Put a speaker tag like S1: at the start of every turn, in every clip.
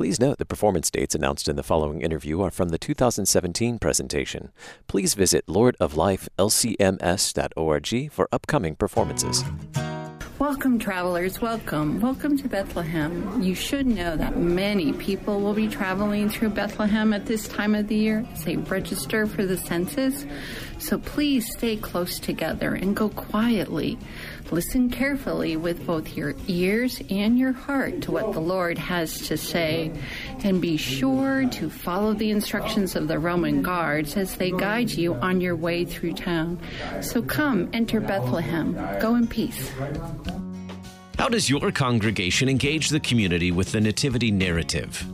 S1: Please note the performance dates announced in the following interview are from the 2017 presentation. Please visit lordoflifelcms.org for upcoming performances.
S2: Welcome, travelers. Welcome. Welcome to Bethlehem. You should know that many people will be traveling through Bethlehem at this time of the year they register for the census. So please stay close together and go quietly. Listen carefully with both your ears and your heart to what the Lord has to say. And be sure to follow the instructions of the Roman guards as they guide you on your way through town. So come, enter Bethlehem. Go in peace.
S3: How does your congregation engage the community with the Nativity narrative?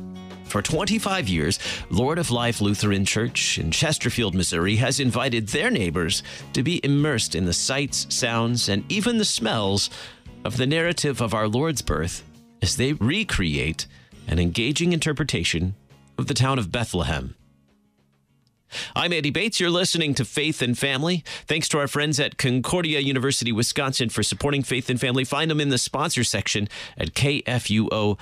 S3: For 25 years, Lord of Life Lutheran Church in Chesterfield, Missouri has invited their neighbors to be immersed in the sights, sounds, and even the smells of the narrative of our Lord's birth as they recreate an engaging interpretation of the town of Bethlehem. I'm Andy Bates. You're listening to Faith and Family. Thanks to our friends at Concordia University, Wisconsin for supporting Faith and Family. Find them in the sponsor section at kfuo.org.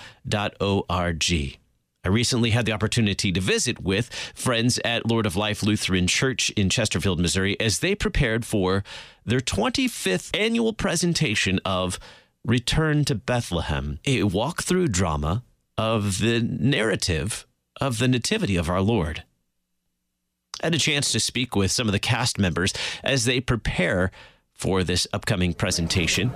S3: I recently had the opportunity to visit with friends at Lord of Life Lutheran Church in Chesterfield, Missouri, as they prepared for their 25th annual presentation of Return to Bethlehem, a walk-through drama of the narrative of the Nativity of our Lord. I had a chance to speak with some of the cast members as they prepare for this upcoming presentation.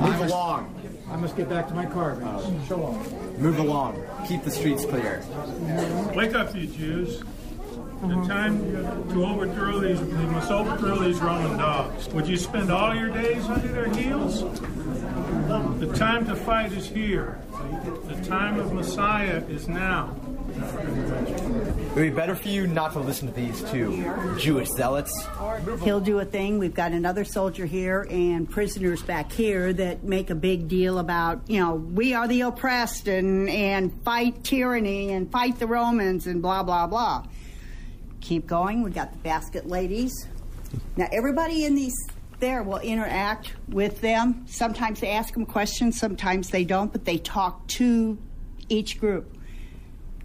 S4: Move along. I must get back to my car, man. Oh. So long. Move along. Keep the streets clear.
S5: Wake up, you Jews. The time to overthrow these, we must overthrow these Roman dogs. Would you spend all your days under their heels? The time to fight is here. The time of Messiah is now.
S4: It would be better for you not to listen to these two Jewish zealots.
S6: He'll do a thing. We've got another soldier here and prisoners back here that make a big deal about, you know, we are the oppressed and, and fight tyranny and fight the Romans and blah, blah, blah. Keep going. We've got the basket ladies. Now, everybody in these there will interact with them. Sometimes they ask them questions, sometimes they don't, but they talk to each group.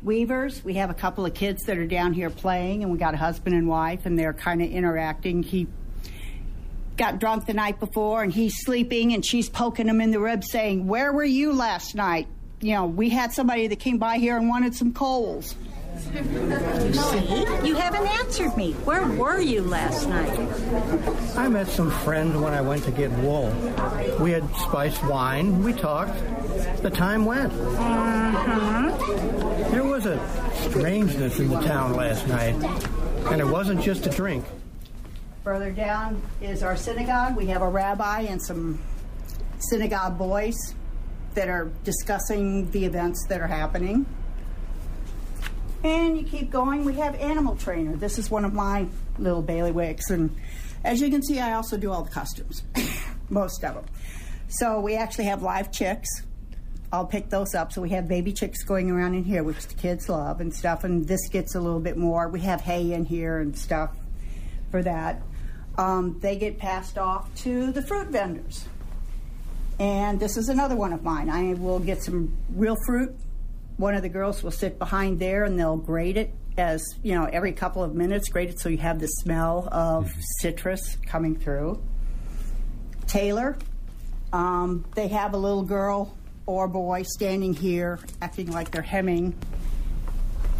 S6: Weavers, we have a couple of kids that are down here playing, and we got a husband and wife, and they're kind of interacting. He got drunk the night before, and he's sleeping, and she's poking him in the ribs, saying, Where were you last night? You know, we had somebody that came by here and wanted some coals.
S7: You see? You haven't answered me. Where were you last night?
S8: I met some friends when I went to get wool. We had spiced wine. We talked. The time went.
S7: Mm-hmm.
S8: There was a strangeness in the town last night, and it wasn't just a drink.
S6: Further down is our synagogue. We have a rabbi and some synagogue boys that are discussing the events that are happening. And you keep going, we have animal trainer. This is one of my little bailiwicks. And as you can see, I also do all the costumes, most of them. So we actually have live chicks. I'll pick those up. So we have baby chicks going around in here, which the kids love and stuff. And this gets a little bit more. We have hay in here and stuff for that. Um, they get passed off to the fruit vendors. And this is another one of mine. I will get some real fruit. One of the girls will sit behind there and they'll grate it as, you know, every couple of minutes, grate it so you have the smell of citrus coming through. Tailor, um, they have a little girl or boy standing here acting like they're hemming.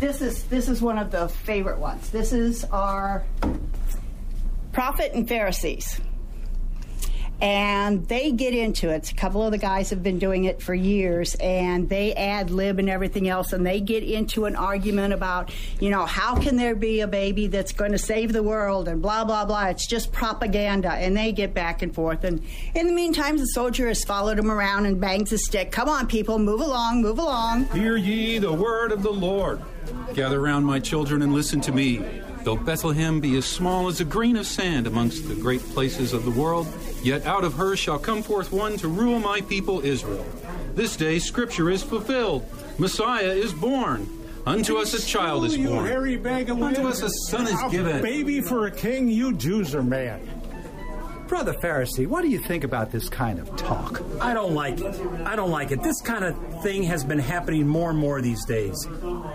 S6: This is this is one of the favorite ones. This is our prophet and Pharisees. And they get into it. A couple of the guys have been doing it for years, and they ad lib and everything else, and they get into an argument about, you know, how can there be a baby that's going to save the world and blah, blah, blah. It's just propaganda. And they get back and forth. And in the meantime, the soldier has followed him around and bangs his stick. Come on, people, move along, move along.
S9: Hear ye the word of the Lord. Gather round, my children, and listen to me. Though Bethlehem be as small as a grain of sand amongst the great places of the world, yet out of her shall come forth one to rule my people Israel. This day Scripture is fulfilled. Messiah is born. Unto us a child is born.
S10: hairy bag of
S9: Unto us a son is given.
S10: a
S9: given.
S10: baby for a king, you Jews are mad. Brother Pharisee, what do you think about this kind of talk?
S11: I don't like it. I don't like it. This kind of thing has been happening more and more these days.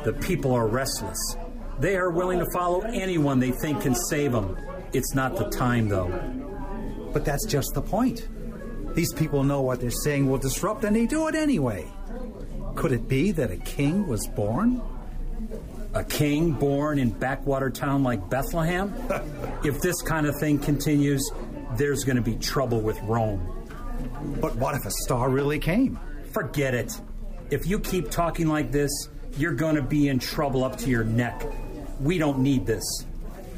S11: The people are restless. They are willing to follow anyone they think can save them. It's not the time, though.
S10: But that's just the point. These people know what they're saying will disrupt, and they do it anyway. Could it be that a king was born?
S11: A king born in backwater town like Bethlehem? if this kind of thing continues, there's going to be trouble with Rome.
S10: But what if a star really came?
S11: Forget it. If you keep talking like this, you're going to be in trouble up to your neck. We don't need this.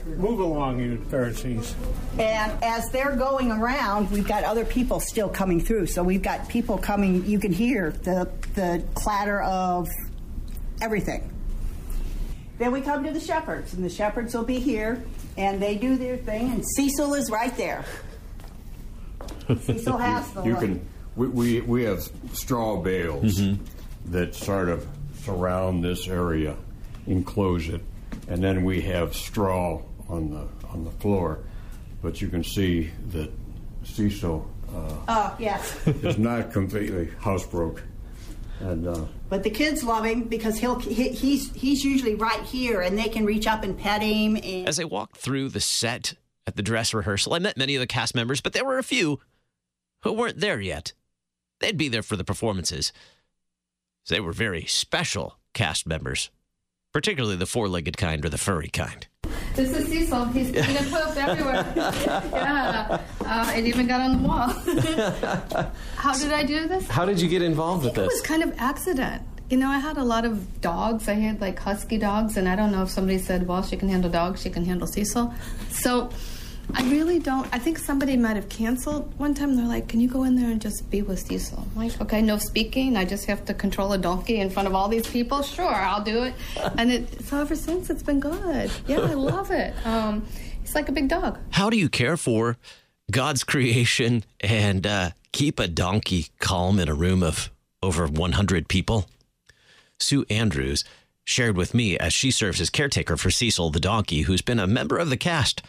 S5: Move along, you Pharisees.
S6: And as they're going around, we've got other people still coming through. So we've got people coming. You can hear the the clatter of everything. Then we come to the shepherds, and the shepherds will be here, and they do their thing, and Cecil is right there. Cecil has the
S12: you
S6: look.
S12: can we, we, we have straw bales mm-hmm. that sort of surround this area, enclose it, and then we have straw on the on the floor. But you can see that Cecil uh,
S6: Oh, yes.
S12: is not completely housebroke, and uh,
S6: But the kids love him because he'll he, he's he's usually right here, and they can reach up and pet him. And
S3: As I walked through the set at the dress rehearsal, I met many of the cast members, but there were a few who weren't there yet. They'd be there for the performances. They were very special cast members, particularly the four legged kind or the furry kind.
S13: This is Cecil. He's peeing and poop everywhere. yeah. Uh, it even got on the wall. How did I do this?
S1: How did you get involved with this?
S13: It was kind of accident. You know, I had a lot of dogs. I had like husky dogs, and I don't know if somebody said, "Well, she can handle dogs. She can handle Cecil." So, I really don't. I think somebody might have canceled one time. They're like, "Can you go in there and just be with Cecil?" I'm like, "Okay, no speaking. I just have to control a donkey in front of all these people. Sure, I'll do it." And it, so ever since, it's been good. Yeah, I love it. Um, it's like a big dog.
S3: How do you care for God's creation and uh, keep a donkey calm in a room of over 100 people? Sue Andrews shared with me as she serves as caretaker for Cecil the donkey, who's been a member of the cast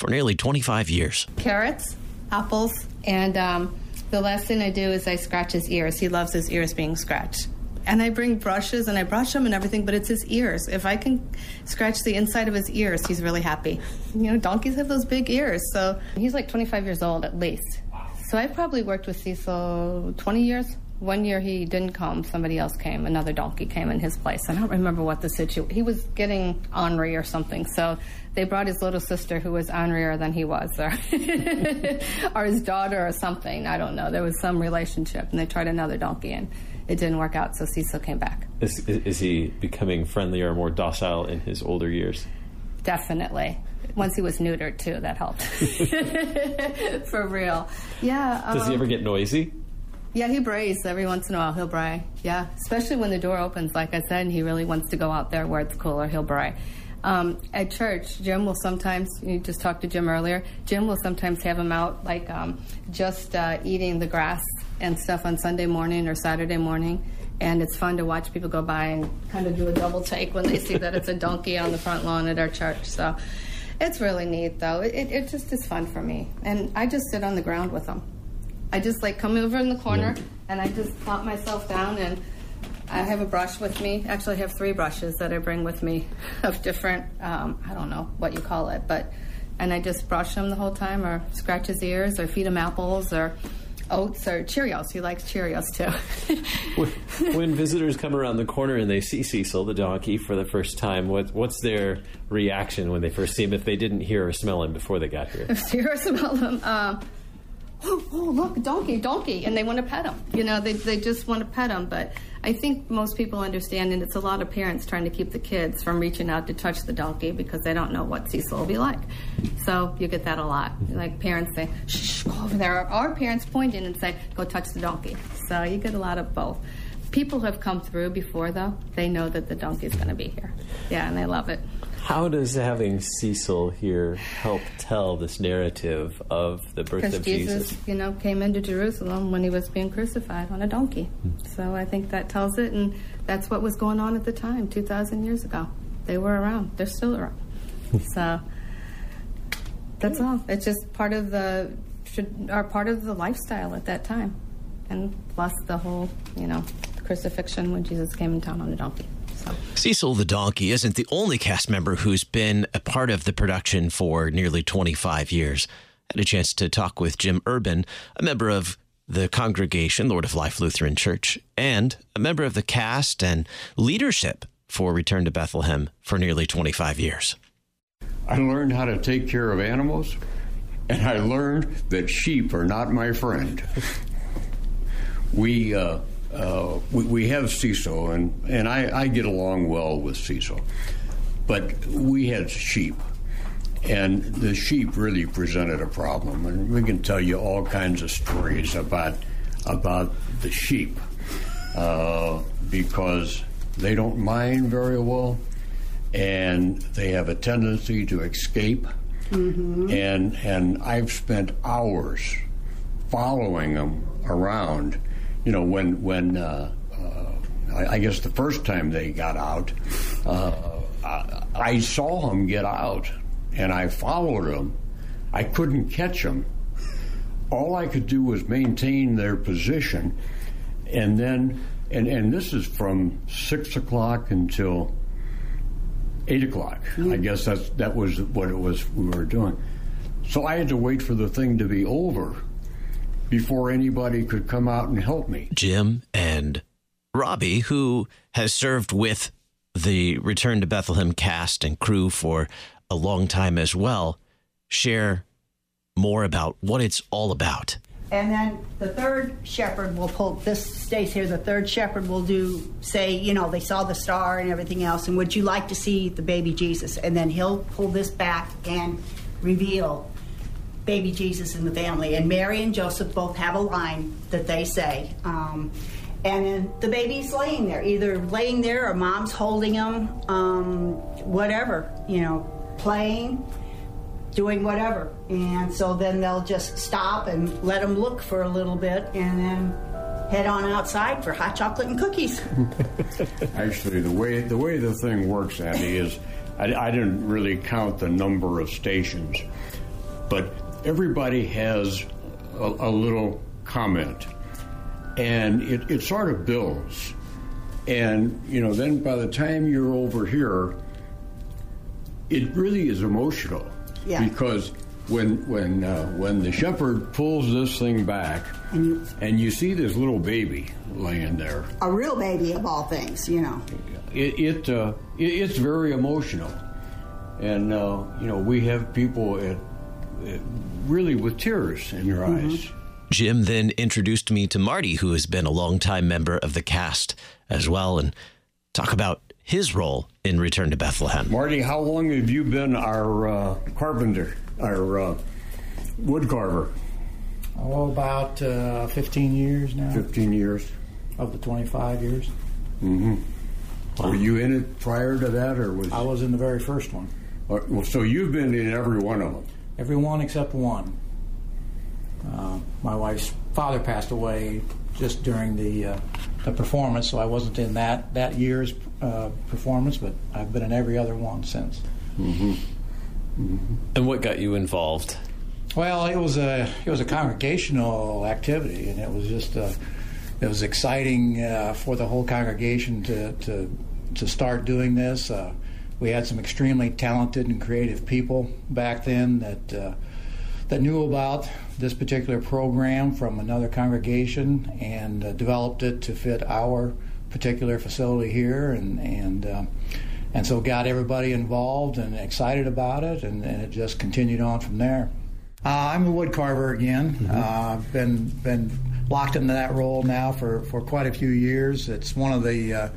S3: for nearly 25 years.
S13: carrots, apples, and um, the last thing I do is I scratch his ears. He loves his ears being scratched. And I bring brushes and I brush him and everything, but it's his ears. If I can scratch the inside of his ears, he's really happy. You know, donkeys have those big ears, so he's like 25 years old at least. So I probably worked with Cecil 20 years. One year he didn't come, somebody else came, another donkey came in his place. I don't remember what the situation. He was getting ornery or something, so they brought his little sister who was ornerier than he was, or, or his daughter or something. I don't know. There was some relationship, and they tried another donkey, and it didn't work out. So Cecil came back.
S1: Is, is he becoming friendlier, more docile in his older years?
S13: Definitely. Once he was neutered too, that helped. For real. Yeah.
S1: Does he
S13: um,
S1: ever get noisy?
S13: Yeah, he brays every once in a while. He'll bray. Yeah, especially when the door opens. Like I said, and he really wants to go out there where it's cooler. He'll bray. Um, at church, Jim will sometimes. You just talked to Jim earlier. Jim will sometimes have him out, like um, just uh, eating the grass and stuff on Sunday morning or Saturday morning. And it's fun to watch people go by and kind of do a double take when they see that it's a donkey on the front lawn at our church. So it's really neat, though. It, it, it just is fun for me. And I just sit on the ground with them. I just like come over in the corner and I just plop myself down and I have a brush with me. Actually, I have three brushes that I bring with me of different, um, I don't know what you call it, but, and I just brush him the whole time or scratch his ears or feed him apples or oats or Cheerios. He likes Cheerios too.
S1: when, when visitors come around the corner and they see Cecil the donkey for the first time, what, what's their reaction when they first see him if they didn't hear or smell him before they got here?
S13: Cheerios about them. Um, oh, oh, look, donkey, donkey, and they want to pet him. You know, they, they just want to pet him. But I think most people understand, and it's a lot of parents trying to keep the kids from reaching out to touch the donkey because they don't know what Cecil will be like. So you get that a lot. Mm-hmm. Like parents say, shh, shh, go over there. Our parents point in and say, go touch the donkey. So you get a lot of both. People have come through before, though. They know that the donkey's going to be here. Yeah, and they love it.
S1: How does having Cecil here help tell this narrative of the birth of
S13: Jesus,
S1: Jesus?
S13: you know, came into Jerusalem when he was being crucified on a donkey.
S1: Hmm.
S13: So I think that tells it, and that's what was going on at the time, 2,000 years ago. They were around. They're still around.
S1: Hmm.
S13: so that's all. It's just part of the should, are part of the lifestyle at that time. And plus the whole, you know, crucifixion when Jesus came in town on a donkey. So.
S3: Cecil the Donkey isn't the only cast member who's been a part of the production for nearly 25 years. I had a chance to talk with Jim Urban, a member of the congregation, Lord of Life Lutheran Church, and a member of the cast and leadership for Return to Bethlehem for nearly 25 years.
S12: I learned how to take care of animals, and I learned that sheep are not my friend. we, uh, uh, we, we have Cecil, and, and I, I get along well with Cecil, but we had sheep. And the sheep really presented a problem, and we can tell you all kinds of stories about about the sheep uh, because they don't mind very well, and they have a tendency to escape.
S6: Mm-hmm.
S12: And and I've spent hours following them around. You know, when when uh, uh, I, I guess the first time they got out, uh, I, I saw them get out, and I followed them. I couldn't catch them. All I could do was maintain their position, and then and and this is from six o'clock until eight o'clock. I guess that's that was what it was we were doing. So I had to wait for the thing to be over before anybody could come out and help me.
S3: Jim and Robbie, who has served with the Return to Bethlehem cast and crew for a long time as well, share more about what it's all about.
S6: And then the third shepherd will pull, this stays here, the third shepherd will do, say, you know, they saw the star and everything else, and would you like to see the baby Jesus? And then he'll pull this back and reveal baby Jesus in the family. And Mary and Joseph both have a line that they say. Um, and then the baby's laying there, either laying there or mom's holding him, um, whatever, you know, playing doing whatever. And so then they'll just stop and let them look for a little bit and then head on outside for hot chocolate and cookies.
S12: Actually, the way the way the thing works, Andy, is I, I didn't really count the number of stations, but everybody has a, a little comment, and it, it sort of builds. And you know, then by the time you're over here, it really is emotional
S6: Yeah.
S12: because when when uh, when the shepherd pulls this thing back,
S6: And you-
S12: and you see this little baby laying there,
S6: a real baby of all things, you know.
S12: it, it, uh, it it's very emotional, and uh, you know we have people at, at really with tears in their eyes.
S3: Jim then introduced me to Marty, who has been a longtime member of the cast as well, and talk about his role in Return to Bethlehem.
S12: Marty, how long have you been our uh, carpenter, our uh, wood carver?
S8: Oh, about uh, 15 years now.
S12: 15 years.
S8: Of the 25 years.
S12: Mm-hmm. Were you in it prior to that, or was
S8: I was in the very first one.
S12: Or- well, so you've been in every one of them.
S8: Every one except one. Uh, my wife's father passed away just during the uh, the performance, so I wasn't in that that year's uh, performance, but I've been in every other one since.
S12: Mm-hmm.
S1: And what got you involved?
S8: Well, it was a it was a congregational activity, and it was just uh it was exciting uh, for the whole congregation to to to start doing this. We had some extremely talented and creative people back then that uh, that knew about this particular program from another congregation and uh, developed it to fit our particular facility here, and and. Uh, and so got everybody involved and excited about it, and, and it just continued on from there. Uh, I'm a wood carver again. Uh, I've been been locked into that role now for, for quite a few years. It's one of the uh,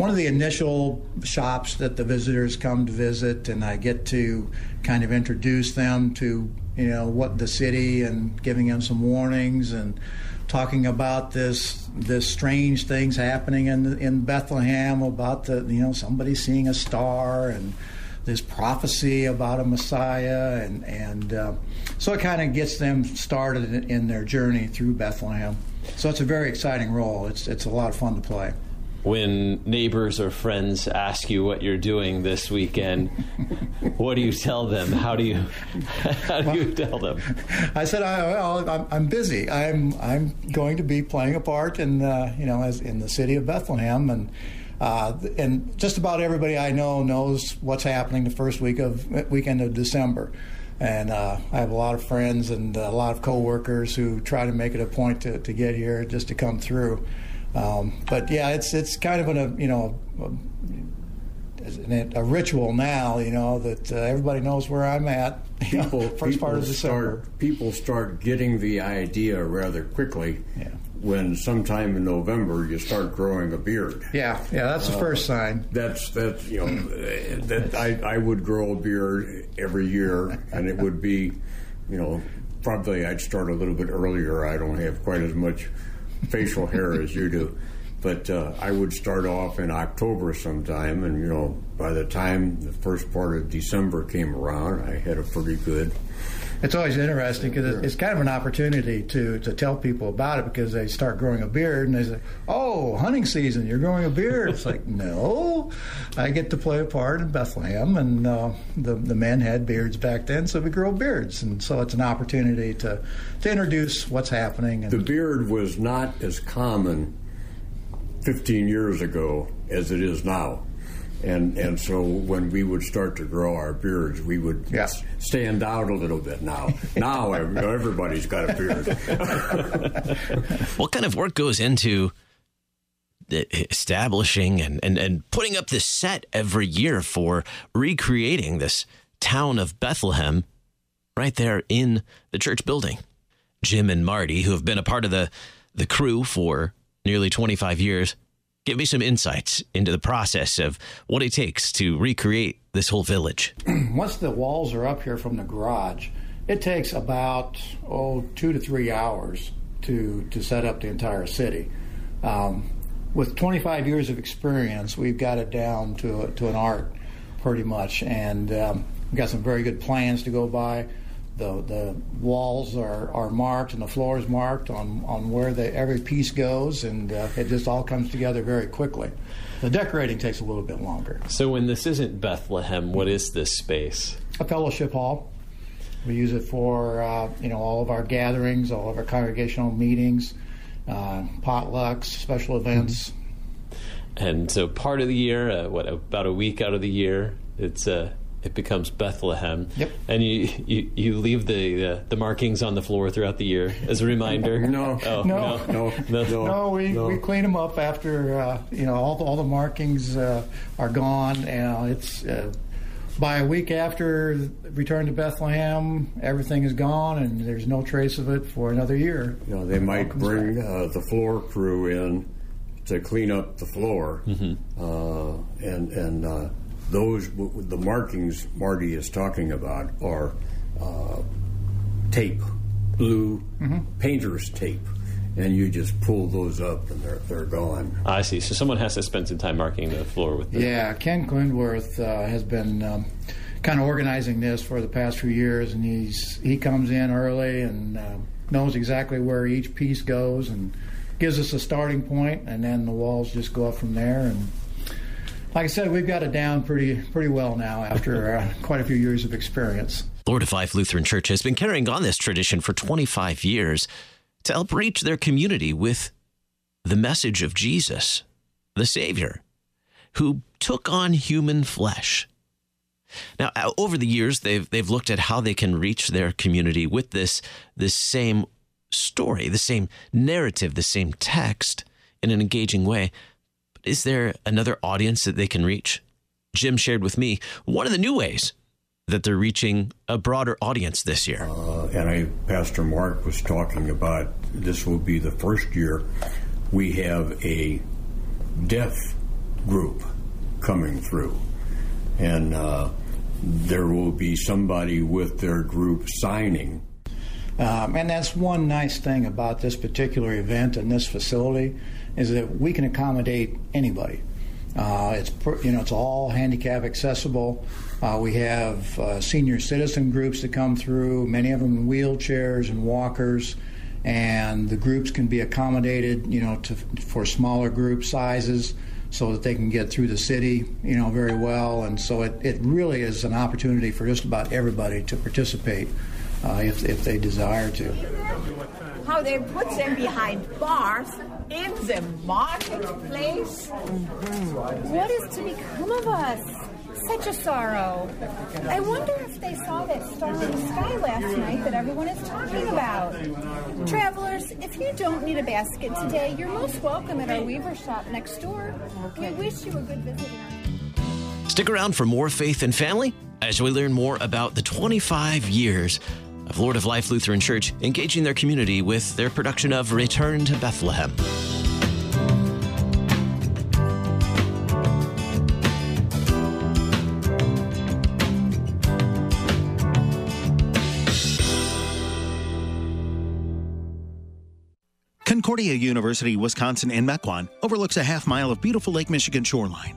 S8: one of the initial shops that the visitors come to visit, and I get to kind of introduce them to you know what the city and giving them some warnings and talking about this this strange things happening in in Bethlehem about the you know somebody seeing a star and this prophecy about a Messiah, and and uh, so it kind of gets them started in, in their journey through Bethlehem. So it's a very exciting role. It's it's a lot of fun to play.
S1: When neighbors or friends ask you what you're doing this weekend, what do you tell them? How do you how do you tell them?
S8: I said, I, well, I'm, I'm busy. I'm I'm going to be playing a part in uh, you know as in the city of Bethlehem and. Uh, and just about everybody I know knows what's happening the first week of weekend of December, and uh, I have a lot of friends and a lot of coworkers who try to make it a point to, to get here just to come through. Um, but yeah, it's it's kind of an, a you know a, a ritual now. You know that uh, everybody knows where I'm at.
S12: People,
S8: know, first
S12: people
S8: part of December.
S12: Start, people start getting the idea rather quickly.
S8: Yeah.
S12: When sometime in November you start growing a beard.
S8: Yeah, yeah, that's the
S12: Uh,
S8: first sign.
S12: That's that's you know that I, I would grow a beard every year, and it would be, you know, probably I'd start a little bit earlier. I don't have quite as much facial hair as you do, but uh, I would start off in October sometime, and you know, by the time the first part of December came around, I had a pretty good.
S8: It's always interesting because it's kind of an opportunity to, to tell people about it because they start growing a beard and they say, "Oh, hunting season, you're growing a beard." It's like, no, I get to play a part in Bethlehem, and uh, the the men had beards back then, so we grow beards, and so it's an opportunity to to introduce what's happening. And
S12: The beard was not as common 15 years ago as it is now. And and so when we would start to grow our beards, we would s- stand out a little bit. Now, now everybody's got a beard.
S3: what kind of work goes into the- establishing and, and, and putting up this set every year for recreating this town of Bethlehem right there in the church building? Jim and Marty, who have been a part of the, the crew for nearly 25 years, give me some insights into the process of what it takes to recreate this whole village.
S8: once the walls are up here from the garage, it takes about oh two to three hours to to set up the entire city. Um, with 25 years of experience, we've got it down to a, to an art, pretty much, and um, we've got some very good plans to go by. The, the walls are, are marked and the floor is marked on, on where the, every piece goes, and uh, it just all comes together very quickly. The decorating takes a little bit longer.
S1: So when this isn't Bethlehem, what is this space?
S8: a fellowship hall. We use it for uh, you know all of our gatherings, all of our congregational meetings, uh, potlucks, special events.
S1: And so part of the year, uh, what about a week out of the year, it's uh, it becomes Bethlehem.
S8: Yep.
S1: And you you, you leave the uh, the markings on the floor throughout the year as a reminder.
S12: No.
S1: oh,
S8: No.
S1: no, no,
S8: No, we,
S12: no.
S8: we clean them up after uh, you know all the, all the markings uh, are gone, and it's uh, by a week after return to Bethlehem, everything is gone, and there's no trace of it for another year.
S12: You know, they might bring uh, the floor crew in to clean up the floor, uh, and and uh, those the markings Marty is talking about are uh, tape, blue painter's tape, and you just pull those up and they're they're gone.
S1: I see. So someone has to spend some time marking the floor with the
S8: Yeah, Ken Glindworth uh, has been um, kind of organizing this for the past few years, and he's he comes in early and uh, knows exactly where each piece goes and gives us a starting point, and then the walls just go up from there. And like I said, we've got it down pretty pretty well now after uh, quite a few years of experience.
S3: Lord of Life Lutheran Church has been carrying on this tradition for 25 years to help reach their community with the message of Jesus, the Savior, who took on human flesh. Now, over the years, they've they've looked at how they can reach their community with this this same story, the same narrative, the same text in an engaging way. But is there another audience that they can reach? Jim shared with me one of the new ways that they're reaching a broader audience this year.
S12: Uh, and I, Pastor Mark was talking about this will be the first year we have a deaf group coming through, and uh, there will be somebody with their group signing.
S8: Um, and that's one nice thing about this particular event and this facility is that we can accommodate anybody. Uh, it's you know it's all handicap accessible. Uh, we have uh, senior citizen groups that come through, many of them in wheelchairs and walkers, and the groups can be accommodated you know to, for smaller group sizes. so that they can get through the city, you know, very well. And so it, it really is an opportunity for just about everybody to participate uh, if, if they desire to.
S14: How they put them behind bars in the marketplace.
S15: What is to become of us? Such a sorrow. I wonder if they saw that star in the sky last night that everyone is talking about. Travelers, if you don't need a basket today, you're most welcome at our weaver shop next door. We wish you a good visit.
S3: Stick around for more faith and family as we learn more about the 25 years of Lord of Life Lutheran Church engaging their community with their production of Return to Bethlehem.
S16: Concordia University, Wisconsin in Mequon overlooks a half mile of beautiful Lake Michigan shoreline.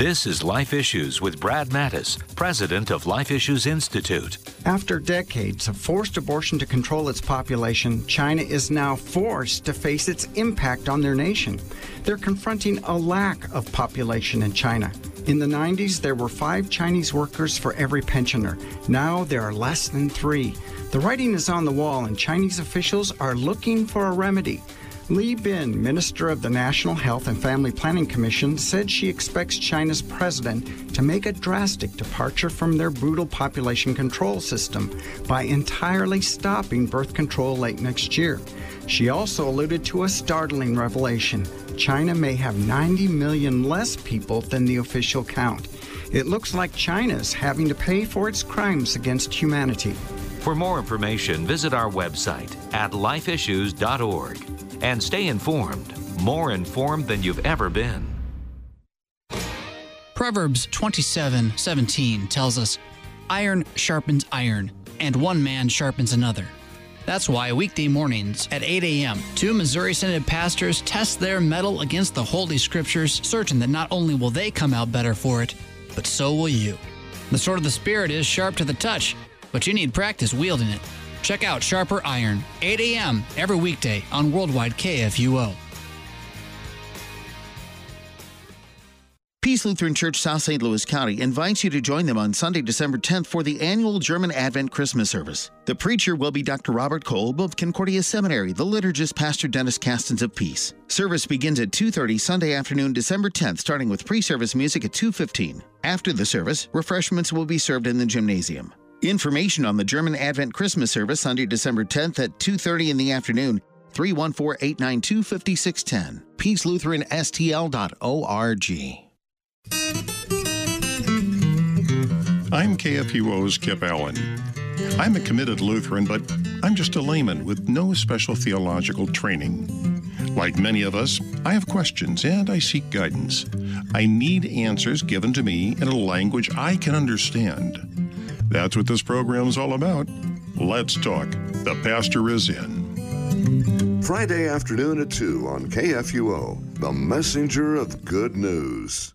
S17: This is Life Issues with Brad Mattes, president of Life Issues Institute.
S18: After decades of forced abortion to control its population, China is now forced to face its impact on their nation. They're confronting a lack of population in China. In the 90s, there were five Chinese workers for every pensioner. Now there are less than three. The writing is on the wall, and Chinese officials are looking for a remedy. Li Bin, Minister of the National Health and Family Planning Commission, said she expects China's president to make a drastic departure from their brutal population control system by entirely stopping birth control late next year. She also alluded to a startling revelation China may have 90 million less people than the official count. It looks like China's having to pay for its crimes against humanity.
S17: For more information, visit our website at lifeissues.org and stay informed, more informed than you've ever been.
S19: Proverbs 27 17 tells us, Iron sharpens iron, and one man sharpens another. That's why weekday mornings at 8 a.m., two Missouri Synod pastors test their mettle against the Holy Scriptures, certain that not only will they come out better for it, but so will you. The sword of the Spirit is sharp to the touch, but you need practice wielding it. Check out Sharper Iron, 8 a.m. every weekday on Worldwide KFUO.
S16: Peace Lutheran Church South St. Louis County invites you to join them on Sunday, December 10th for the annual German Advent Christmas service. The preacher will be Dr. Robert Kolb of Concordia Seminary, the liturgist Pastor Dennis Castens of Peace. Service begins at 2:30 Sunday afternoon, December 10th, starting with pre-service music at 2:15. After the service, refreshments will be served in the gymnasium. Information on the German Advent Christmas service Sunday, December 10th at 2:30 in the afternoon. 314-892-5610. PeaceLutheranSTL.org.
S20: I'm KFUO's Kip Allen. I'm a committed Lutheran, but I'm just a layman with no special theological training. Like many of us, I have questions and I seek guidance. I need answers given to me in a language I can understand. That's what this program's all about. Let's talk. The pastor is in.
S21: Friday afternoon at 2 on KFUO, the messenger of good news.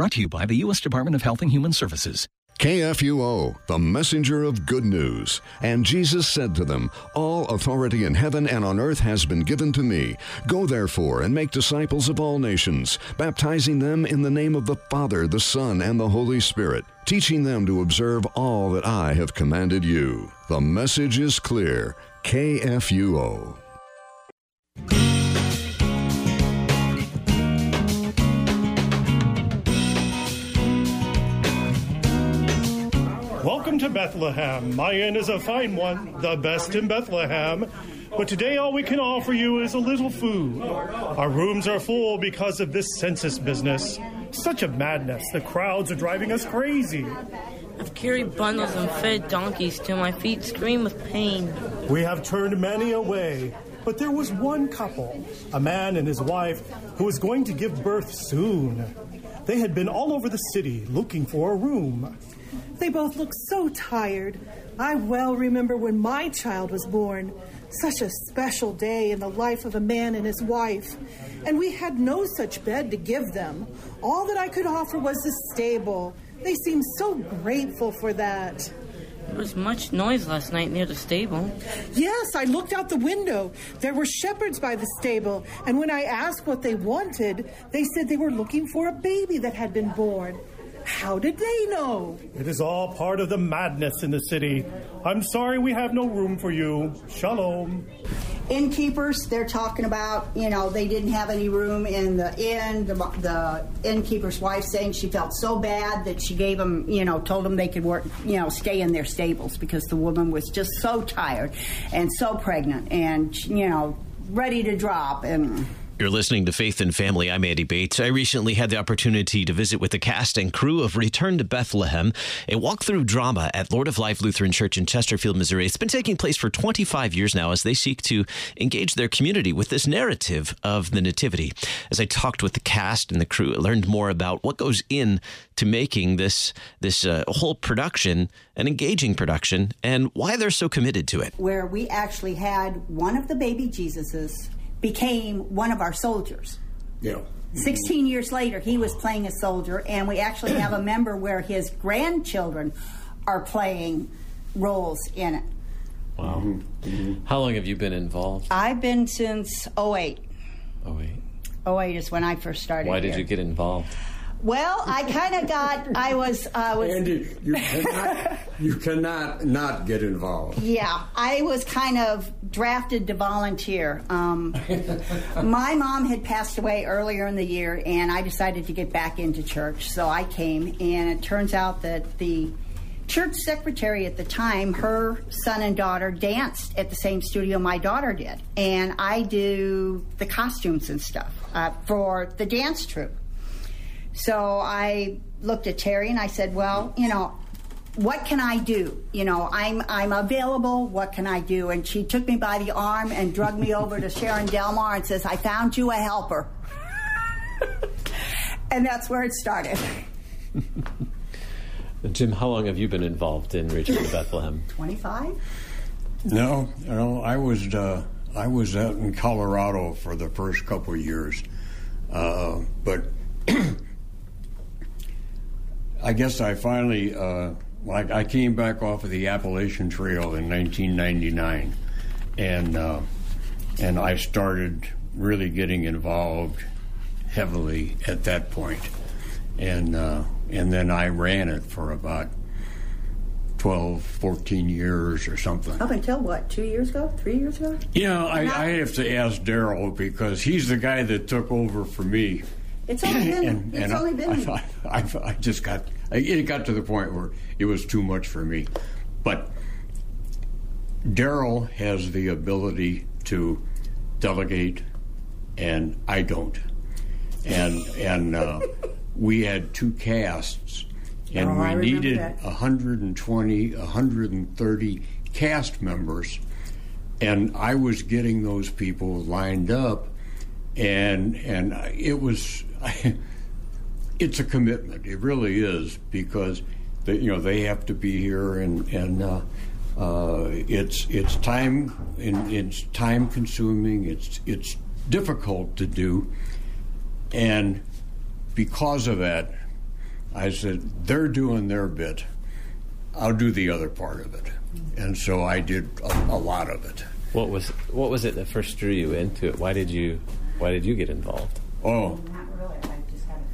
S22: Brought to you by the U.S. Department of Health and Human Services.
S21: KFUO, the messenger of good news. And Jesus said to them, All authority in heaven and on earth has been given to me. Go therefore and make disciples of all nations, baptizing them in the name of the Father, the Son, and the Holy Spirit, teaching them to observe all that I have commanded you. The message is clear. KFUO.
S23: To Bethlehem. My inn is a fine one, the best in Bethlehem. But today, all we can offer you is a little food. Our rooms are full because of this census business. Such a madness. The crowds are driving us crazy.
S24: I've carried bundles and fed donkeys till my feet scream with pain.
S23: We have turned many away. But there was one couple, a man and his wife, who was going to give birth soon. They had been all over the city looking for a room.
S25: They both look so tired. I well remember when my child was born. Such a special day in the life of a man and his wife. And we had no such bed to give them. All that I could offer was the stable. They seemed so grateful for that.
S24: There was much noise last night near the stable.
S25: Yes, I looked out the window. There were shepherds by the stable, and when I asked what they wanted, they said they were looking for a baby that had been born. How did they know?
S23: It is all part of the madness in the city. I'm sorry we have no room for you. Shalom.
S6: Innkeepers, they're talking about, you know, they didn't have any room in the inn. The, the innkeeper's wife saying she felt so bad that she gave them, you know, told them they could work, you know, stay in their stables because the woman was just so tired and so pregnant and, you know, ready to drop. And
S3: You're listening to Faith and Family. I'm Andy Bates. I recently had the opportunity to visit with the cast and crew of Return to Bethlehem, a walkthrough drama at Lord of Life Lutheran Church in Chesterfield, Missouri. It's been taking place for 25 years now as they seek to engage their community with this narrative of the Nativity. As I talked with the cast and the crew, I learned more about what goes in to making this this uh, whole production an engaging production and why they're so committed to it.
S6: where we actually had one of the baby Jesuses became one of our soldiers.
S12: Yeah.
S6: 16 years later, he was playing a soldier, and we actually have a member where his grandchildren are playing roles in it.
S1: Wow. Mm-hmm. Mm-hmm. How long have you been involved?
S6: I've been since 08.
S1: Oh, wait.
S6: 08 is when I first started.
S1: Why did
S6: here.
S1: you get involved?
S6: Well, I kind of got. I was. I was.
S12: Andy, you cannot, you cannot not get involved.
S6: Yeah, I was kind of drafted to volunteer. Um, my mom had passed away earlier in the year, and I decided to get back into church. So I came, and it turns out that the church secretary at the time, her son and daughter danced at the same studio my daughter did. And I do the costumes and stuff uh, for the dance troupe. So I looked at Terry and I said, "Well, you know, what can I do? You know, I'm I'm available. What can I do?" And she took me by the arm and drug me over to Sharon Delmar and says, "I found you a helper." and that's where it started.
S1: Jim, how long have you been involved in Return to Bethlehem?
S6: 25?
S12: No, no, I was uh, I was out in Colorado for the first couple of years, uh, but I guess I finally uh, like I came back off of the Appalachian Trail in 1999, and uh, and I started really getting involved heavily at that point, and uh, and then I ran it for about 12, 14 years or something.
S6: Up until what? Two years ago? Three years ago?
S12: You know, I, I have to ask Daryl because he's the guy that took over for me.
S6: It's only been.
S12: and,
S6: it's
S12: and
S6: only
S12: I,
S6: been.
S12: I, I, I just got it got to the point where it was too much for me. But Daryl has the ability to delegate, and I don't. And and uh, we had two casts, and
S6: Oh,
S12: we needed
S6: that.
S12: 120, 130 cast members, and I was getting those people lined up, and and it was. it's a commitment. It really is because they, you know they have to be here, and and uh, uh, it's it's time and it's time consuming. It's it's difficult to do, and because of that, I said they're doing their bit. I'll do the other part of it, and so I did a, a lot of it.
S1: What was what was it that first drew you into it? Why did you why did you get involved?
S12: Oh,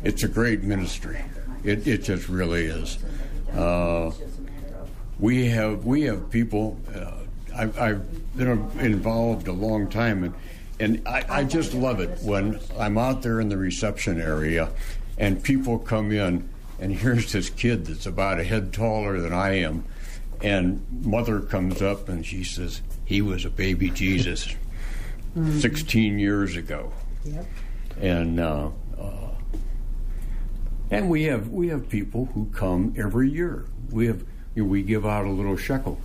S12: it's a great ministry. It, it just really is. Uh, we have we have people. Uh, I've, I've been involved a long time, and and I, I just love it when I'm out there in the reception area, and people come in and here's this kid that's about a head taller than I am, and mother comes up and she says, "He was a baby Jesus,
S6: Mm.
S12: 16 years ago."
S6: Yep.
S12: and uh, uh, and we have we have people who come every year. We have you know, we give out a little shekel,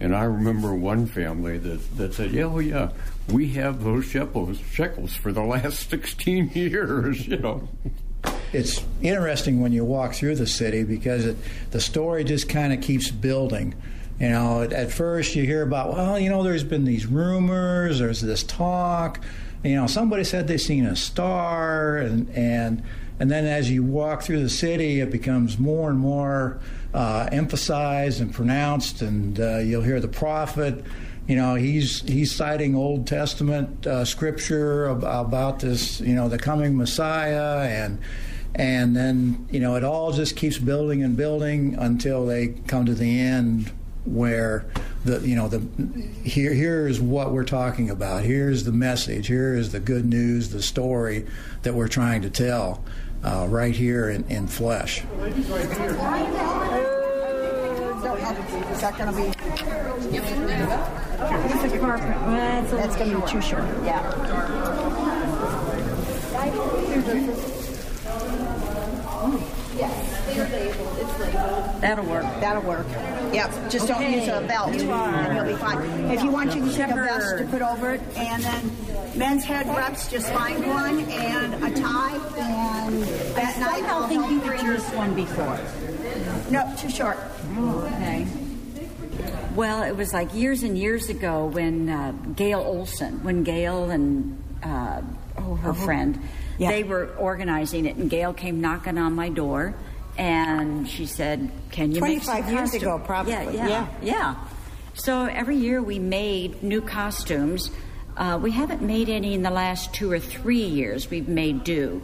S12: and I remember one family that, that said, "Yeah, oh yeah, we have those shekels shekels for the last sixteen years." You know,
S8: It's interesting when you walk through the city because it, the story just kind of keeps building. You know, at, at first you hear about, well, you know, there's been these rumors, there's this talk. You know, somebody said they seen a star, and and and then as you walk through the city, it becomes more and more uh, emphasized and pronounced, and uh, you'll hear the prophet. You know, he's he's citing Old Testament uh, scripture ab- about this, you know, the coming Messiah, and and then you know it all just keeps building and building until they come to the end where the you know the here here is what we're talking about here's the message here is the good news the story that we're trying to tell uh, right here in, in flesh
S6: Is that going to be?
S26: It's a carpet.
S6: That's going to be too short. Yeah. Yes. It's labeled.
S26: That'll work.
S6: That'll work. Yep. Just don't
S26: Okay.
S6: use a belt,
S26: You are.
S6: and you'll be fine. If you want, you can take a vest to
S26: Shepherd.
S6: put over it, and then men's head wraps. Just find one and a tie, and that night
S26: somehow
S6: I'll
S26: think
S6: help
S26: you
S6: bring
S26: could use one before.
S6: No, too short.
S26: Okay. Well, it was like years and years ago when uh, Gail Olson, when Gail and uh, oh, her
S6: Oh.
S26: friend,
S6: Yeah.
S26: they were organizing it, and Gail came knocking on my door, and she said, "Can you make some
S27: 25 years
S26: costume-"
S27: ago, probably.
S26: Yeah, yeah,
S27: Yeah.
S26: yeah. So every year we made new costumes. Uh, we haven't made any in the last two or three years. We've made do,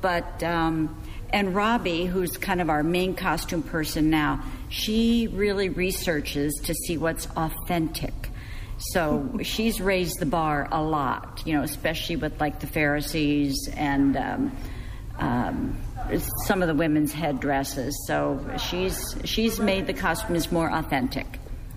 S26: but um, and Robbie, who's kind of our main costume person now, she really researches to see what's authentic. So she's raised the bar a lot, you know, especially with like the Pharisees and um, um, some of the women's headdresses. So she's she's made the costumes more authentic.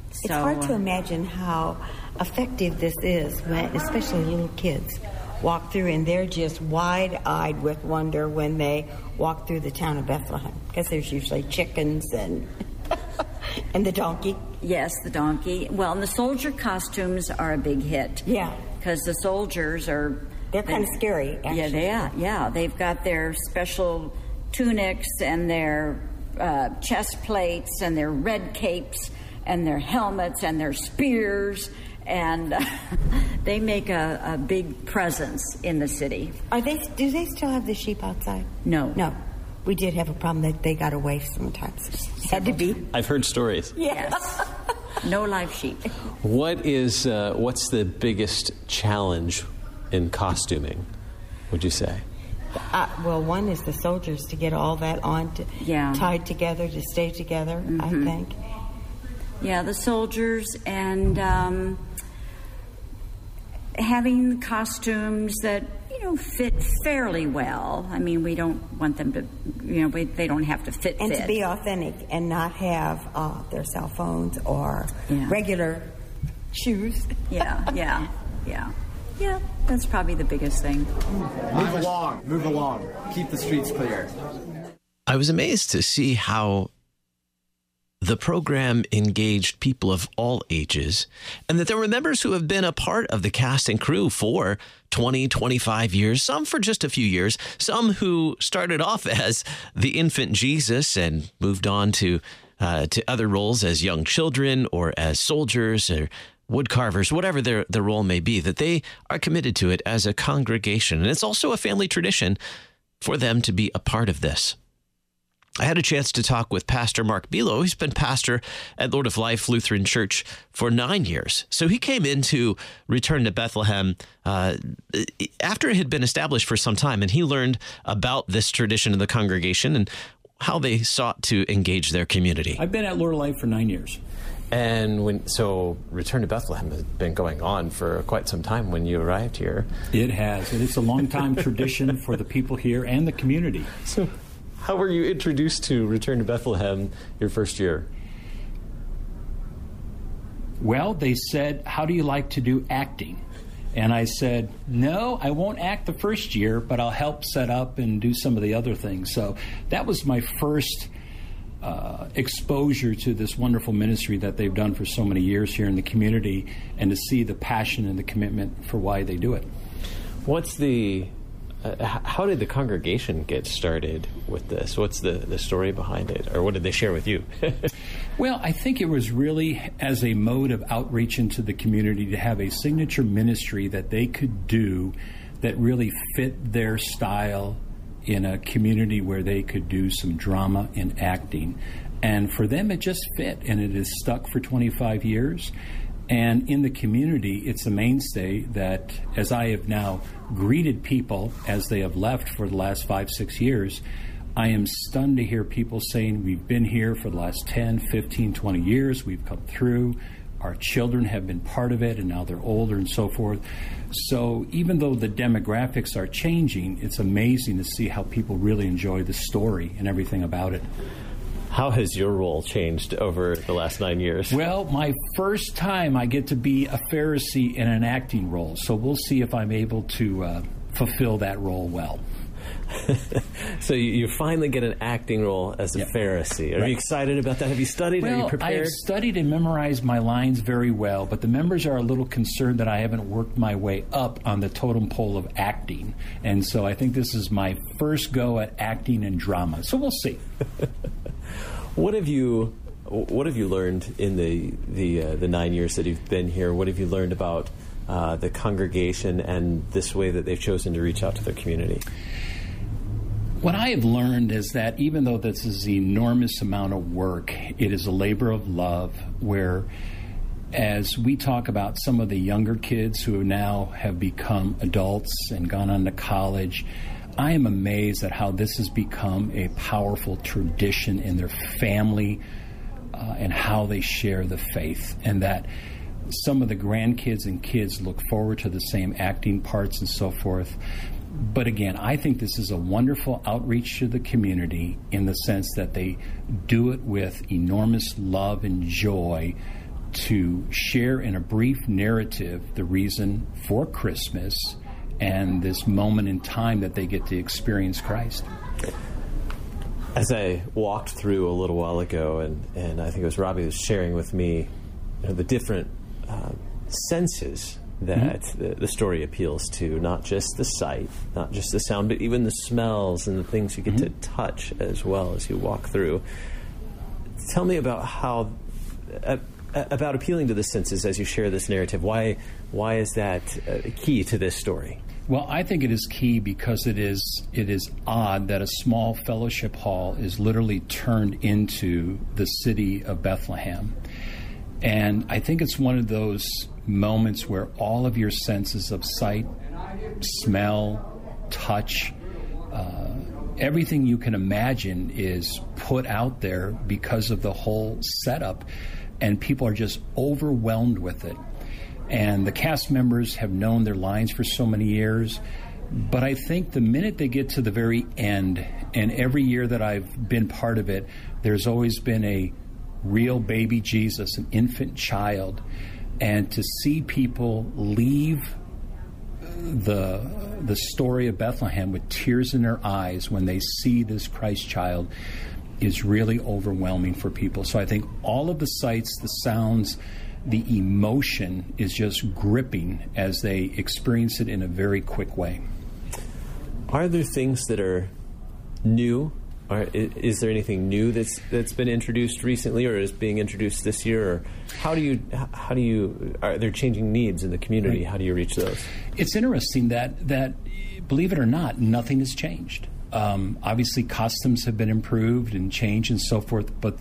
S27: It's hard to
S26: uh,
S27: imagine how effective this is, when, especially little kids walk through and they're just wide-eyed with wonder when they walk through the town of Bethlehem because there's usually chickens and and the donkey.
S26: Yes, the donkey. Well, and the soldier costumes are a big hit.
S27: Yeah.
S26: because the soldiers are
S27: They're kind of scary. Actually.
S26: Yeah, they are. Yeah, they've got their special tunics and their uh, chest plates and their red capes and their helmets and their spears, and uh, they make a, a big presence in the city.
S27: Are they? Do they still have the sheep outside?
S26: No.
S27: No. We did have a problem that they got away sometimes. Had to be.
S1: I've heard stories.
S27: Yes.
S26: no live sheep.
S1: What is uh, what's the biggest challenge in costuming? Would you say?
S27: Uh, well, one is the soldiers to get all that on, to,
S26: Yeah.
S27: tied together to stay together. I
S26: Mhm.
S27: think.
S26: Yeah, the soldiers and um, having costumes that you know fit fairly well. I mean, we don't want them to, you know, we, they don't have to fit.
S27: and
S26: fit.
S27: to be authentic and not have uh, their cell phones or
S26: Yeah.
S27: regular shoes.
S26: yeah, yeah, yeah, yeah. That's probably the biggest thing.
S28: Move along, move along. Keep the streets clear.
S3: I was amazed to see how the program engaged people of all ages and that there were members who have been a part of the cast and crew for 20, 25 years, some for just a few years, some who started off as the infant Jesus and moved on to uh, to other roles as young children or as soldiers or wood carvers, whatever their, their role may be, that they are committed to it as a congregation. And it's also a family tradition for them to be a part of this. I had a chance to talk with Pastor Mark Bilo. He's been pastor at Lord of Life Lutheran Church for nine years. So he came into Return to Bethlehem uh, after it had been established for some time, and he learned about this tradition of the congregation and how they sought to engage their community.
S11: I've been at Lord of Life for nine years.
S1: And when so, Return to Bethlehem has been going on for quite some time. When you arrived here,
S11: It has. And it's a long time tradition for the people here and the community.
S1: So,
S3: how were you introduced to Return to Bethlehem your first year?
S11: Well, they said, How do you like to do acting? And I said, No, I won't act the first year, but I'll help set up and do some of the other things. So that was my first uh, exposure to this wonderful ministry that they've done for so many years here in the community and to see the passion and the commitment for why they do it.
S3: What's the uh, how did the congregation get started with this? What's the, the story behind it? Or what did they share with you?
S11: well, I think it was really as a mode of outreach into the community to have a signature ministry that they could do that really fit their style in a community where they could do some drama and acting. And for them, it just fit, and it has stuck for 25 years. And in the community, it's a mainstay that, as I have now greeted people as they have left for the last five, six years, I am stunned to hear people saying, We've been here for the last 10, 15, 20 years, we've come through, our children have been part of it, and now they're older and so forth. So even though the demographics are changing, it's amazing to see how people really enjoy the story and everything about it.
S3: How has your role changed over the last nine years?
S11: Well, my first time I get to be a Pharisee in an acting role, so we'll see if I'm able to uh, fulfill that role well.
S3: so you, you, finally get an acting role as a yep. Pharisee. Are right. you excited about that? Have you studied?
S11: Well,
S3: are you prepared?
S11: I have studied and memorized my lines very well, but the members are a little concerned that I haven't worked my way up on the totem pole of acting, and so I think this is my first go at acting and drama. So we'll see.
S3: what have you? What have you learned in the the uh, the nine years that you've been here? What have you learned about uh, the congregation and this way that they've chosen to reach out to their community?
S11: What I have learned is that even though this is an enormous amount of work, it is a labor of love where as we talk about some of the younger kids who now have become adults and gone on to college, I am amazed at how this has become a powerful tradition in their family uh, and how they share the faith, and that some of the grandkids and kids look forward to the same acting parts and so forth but again, I think this is a wonderful outreach to the community in the sense that they do it with enormous love and joy to share in a brief narrative the reason for Christmas and this moment in time that they get to experience Christ.
S3: As I walked through a little while ago, and, and I think it was Robbie was sharing with me you know, the different uh, senses that mm-hmm. the, the, story appeals to, not just the sight, not just the sound, but even the smells and the things you get mm-hmm. to touch as well as you walk through. Tell me about how. Uh, about appealing to the senses as you share this narrative. Why, why is that uh, key to this story?
S11: Well, I think it is key because it is it is odd that a small fellowship hall is literally turned into the city of Bethlehem. And I think it's one of those moments where all of your senses of sight, smell, touch, uh, everything you can imagine is put out there because of the whole setup, and people are just overwhelmed with it. And the cast members have known their lines for so many years. But I think the minute they get to the very end, and every year that I've been part of it, there's always been a real baby Jesus, an infant child and to see people leave the the story of Bethlehem with tears in their eyes when they see this Christ child is really overwhelming for people. So I think all of the sights, the sounds, the emotion is just gripping as they experience it in a very quick way.
S3: Are there things that are new are, is there anything new that's that's been introduced recently, or is being introduced this year? Or how do you how do you are there changing needs in the community? Right. How do you reach those?
S11: It's interesting that that believe it or not, nothing has changed. Um, obviously, customs have been improved and changed and so forth, but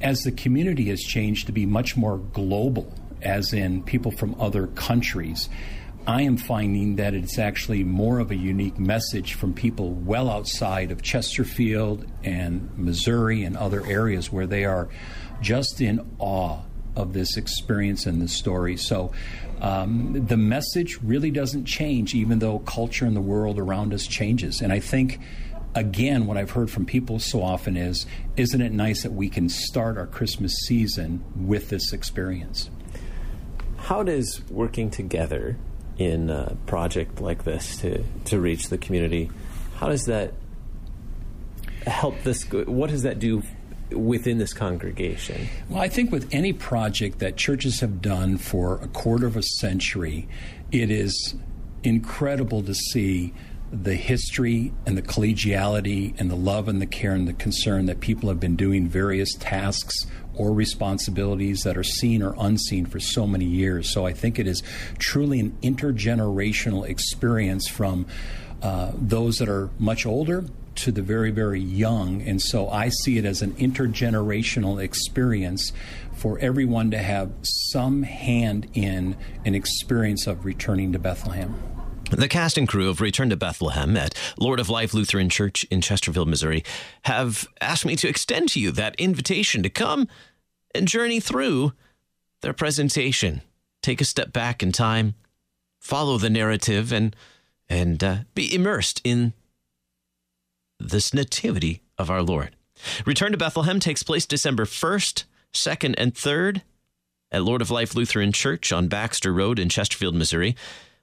S11: as the community has changed to be much more global, as in people from other countries I am finding that it's actually more of a unique message from people well outside of Chesterfield and Missouri and other areas where they are just in awe of this experience and this story. So um, the message really doesn't change, even though culture and the world around us changes. And I think again, what I've heard from people so often is, isn't it nice that we can start our Christmas season with this experience?
S1: How does working together in a project like this to, to reach the community, how does that help this? What does that do within this congregation?
S11: Well, I think with any project that churches have done for a quarter of a century, it is incredible to see the history and the collegiality and the love and the care and the concern that people have been doing various tasks or responsibilities that are seen or unseen for so many years. So I think it is truly an intergenerational experience from uh, those that are much older to the very, very young. And so I see it as an intergenerational experience for everyone to have some hand in an experience of returning to Bethlehem.
S3: The cast and crew of Return to Bethlehem at Lord of Life Lutheran Church in Chesterfield, Missouri, have asked me to extend to you that invitation to come and journey through their presentation. Take a step back in time, follow the narrative, and and uh, be immersed in this nativity of our Lord. Return to Bethlehem takes place December 1st, 2nd, and 3rd at Lord of Life Lutheran Church on Baxter Road in Chesterfield, Missouri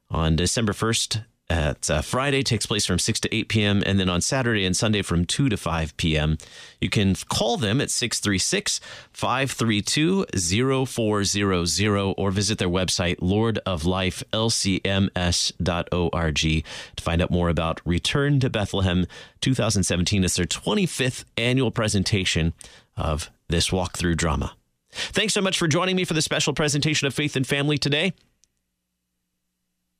S3: on December 1st at uh, Friday takes place from 6 to 8 p.m. and then on Saturday and Sunday from 2 to 5 p.m. You can call them at 636 532 0400 or visit their website lordoflifelcms.org to find out more about Return to Bethlehem 2017. It's their 25th annual presentation of this walkthrough drama. Thanks so much for joining me for the special presentation of Faith and Family today.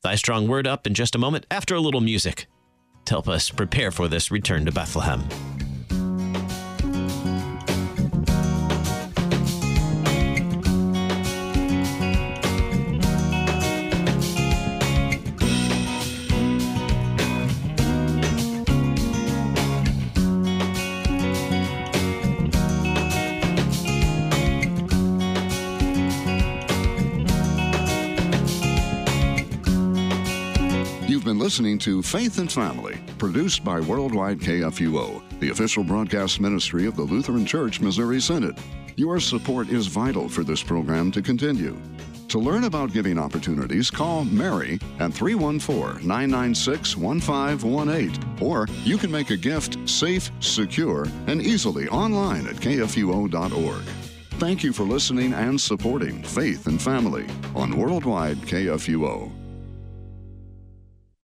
S3: Thy strong word up in just a moment after a little music to help us prepare for this return to Bethlehem.
S21: Listening to Faith and Family, produced by Worldwide KFUO, the official broadcast ministry of the Lutheran Church Missouri Synod. Your support is vital for this program to continue. To learn about giving opportunities, call Mary at 314 996 1518, or you can make a gift safe, secure, and easily online at kfuo.org. Thank you for listening and supporting Faith and Family on Worldwide KFUO.